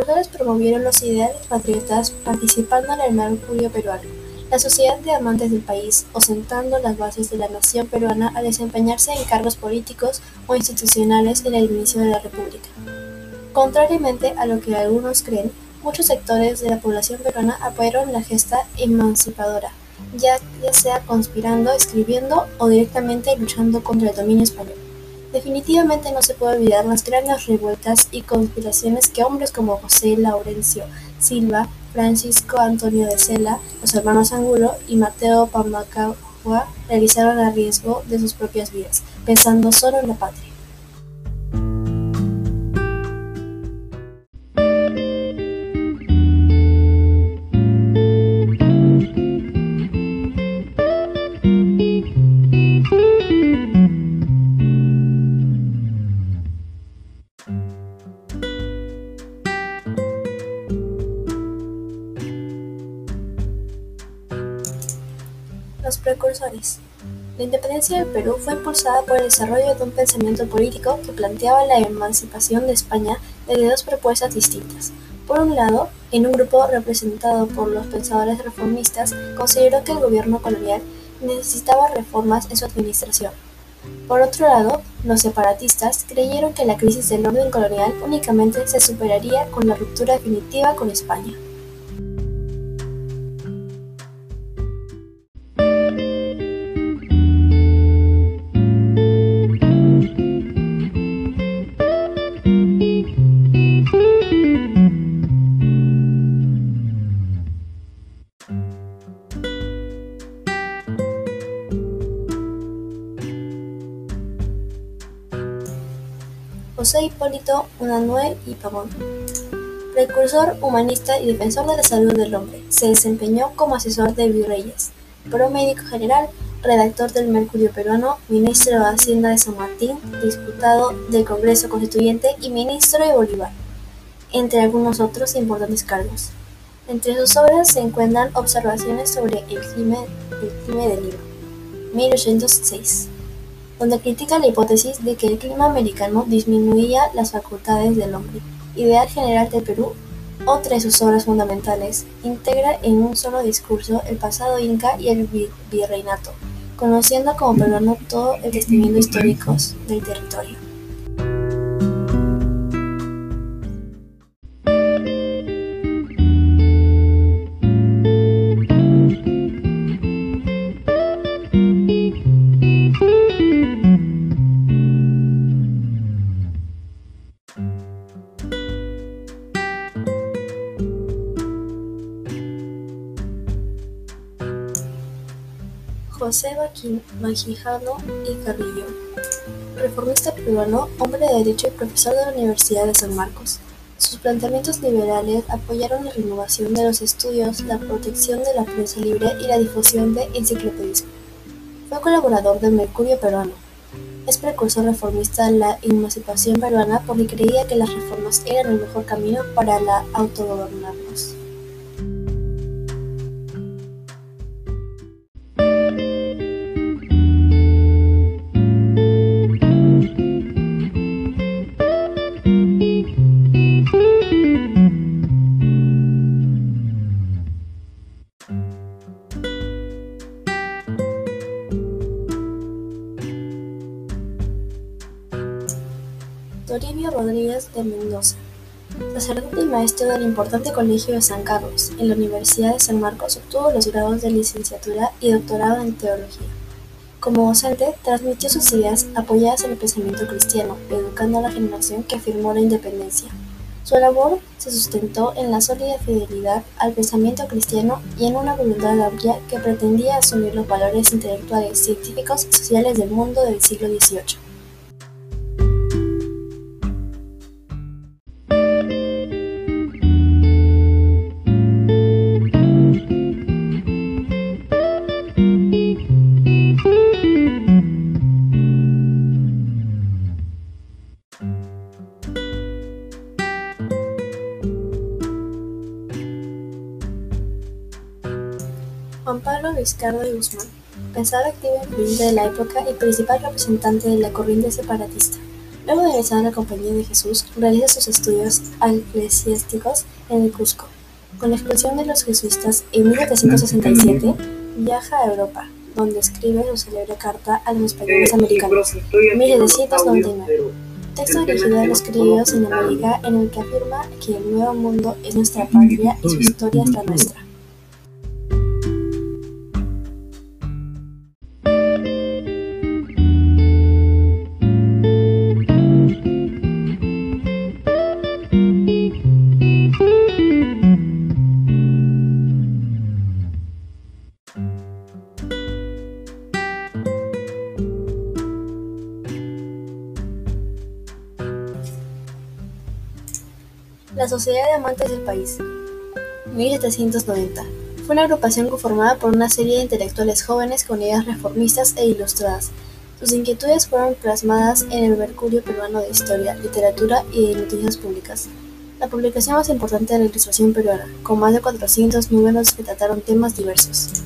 precursores promovieron los ideales patriotas participando en el Mercurio peruano, la sociedad de amantes del país, o sentando las bases de la nación peruana al desempeñarse en cargos políticos o institucionales en el inicio de la República. Contrariamente a lo que algunos creen, muchos sectores de la población peruana apoyaron la gesta emancipadora, ya, ya sea conspirando, escribiendo o directamente luchando contra el dominio español. Definitivamente no se puede olvidar las grandes revueltas y conspiraciones que hombres como José Laurencio Silva, Francisco Antonio de Sela, los hermanos Angulo y Mateo Pamacagua realizaron a riesgo de sus propias vidas, pensando solo en la patria. Los precursores. La independencia del Perú fue impulsada por el desarrollo de un pensamiento político que planteaba la emancipación de España desde dos propuestas distintas. Por un lado, en un grupo representado por los pensadores reformistas, consideró que el gobierno colonial necesitaba reformas en su administración. Por otro lado, los separatistas creyeron que la crisis del orden colonial únicamente se superaría con la ruptura definitiva con España. José Hipólito Unanue y Pavón. Precursor, humanista y defensor de la salud del hombre, se desempeñó como asesor de virreyes, promédico general, redactor del Mercurio Peruano, ministro de Hacienda de San Martín, diputado del Congreso Constituyente y ministro de Bolívar, entre algunos otros importantes cargos. Entre sus obras se encuentran observaciones sobre el crimen, el crimen de Lima, 1806 donde critica la hipótesis de que el clima americano disminuía las facultades del hombre. Ideal general del Perú, otra de sus obras fundamentales, integra en un solo discurso el pasado inca y el virreinato, conociendo como peruano todo el testimonio histórico del territorio. José Magijano y Carrillo, reformista peruano, hombre de derecho y profesor de la Universidad de San Marcos. Sus planteamientos liberales apoyaron la renovación de los estudios, la protección de la prensa libre y la difusión de enciclopedismo. Fue colaborador del Mercurio Peruano. Es precursor reformista de la emancipación peruana porque creía que las reformas eran el mejor camino para la autogobernarnos. Toribio Rodríguez de Mendoza, sacerdote y maestro del importante Colegio de San Carlos, en la Universidad de San Marcos obtuvo los grados de licenciatura y doctorado en teología. Como docente, transmitió sus ideas apoyadas en el pensamiento cristiano, educando a la generación que afirmó la independencia. Su labor se sustentó en la sólida fidelidad al pensamiento cristiano y en una voluntad amplia que pretendía asumir los valores intelectuales, científicos y sociales del mundo del siglo XVIII. Juan Pablo Vizcarra y Guzmán, pensador activo influyente de la época y principal representante de la corriente separatista. Luego de ingresar en la Compañía de Jesús, realiza sus estudios eclesiásticos en el Cusco. Con la expulsión de los jesuitas en 1767, viaja a Europa, donde escribe su célebre carta a los españoles americanos, 1799. Texto dirigido a los criollos en América en el que afirma que el Nuevo Mundo es nuestra patria y su historia es la nuestra. La Sociedad de Amantes del País, 1790. Fue una agrupación conformada por una serie de intelectuales jóvenes con ideas reformistas e ilustradas. Sus inquietudes fueron plasmadas en el Mercurio Peruano de Historia, Literatura y Noticias Públicas, la publicación más importante de la ilustración peruana, con más de 400 números que trataron temas diversos.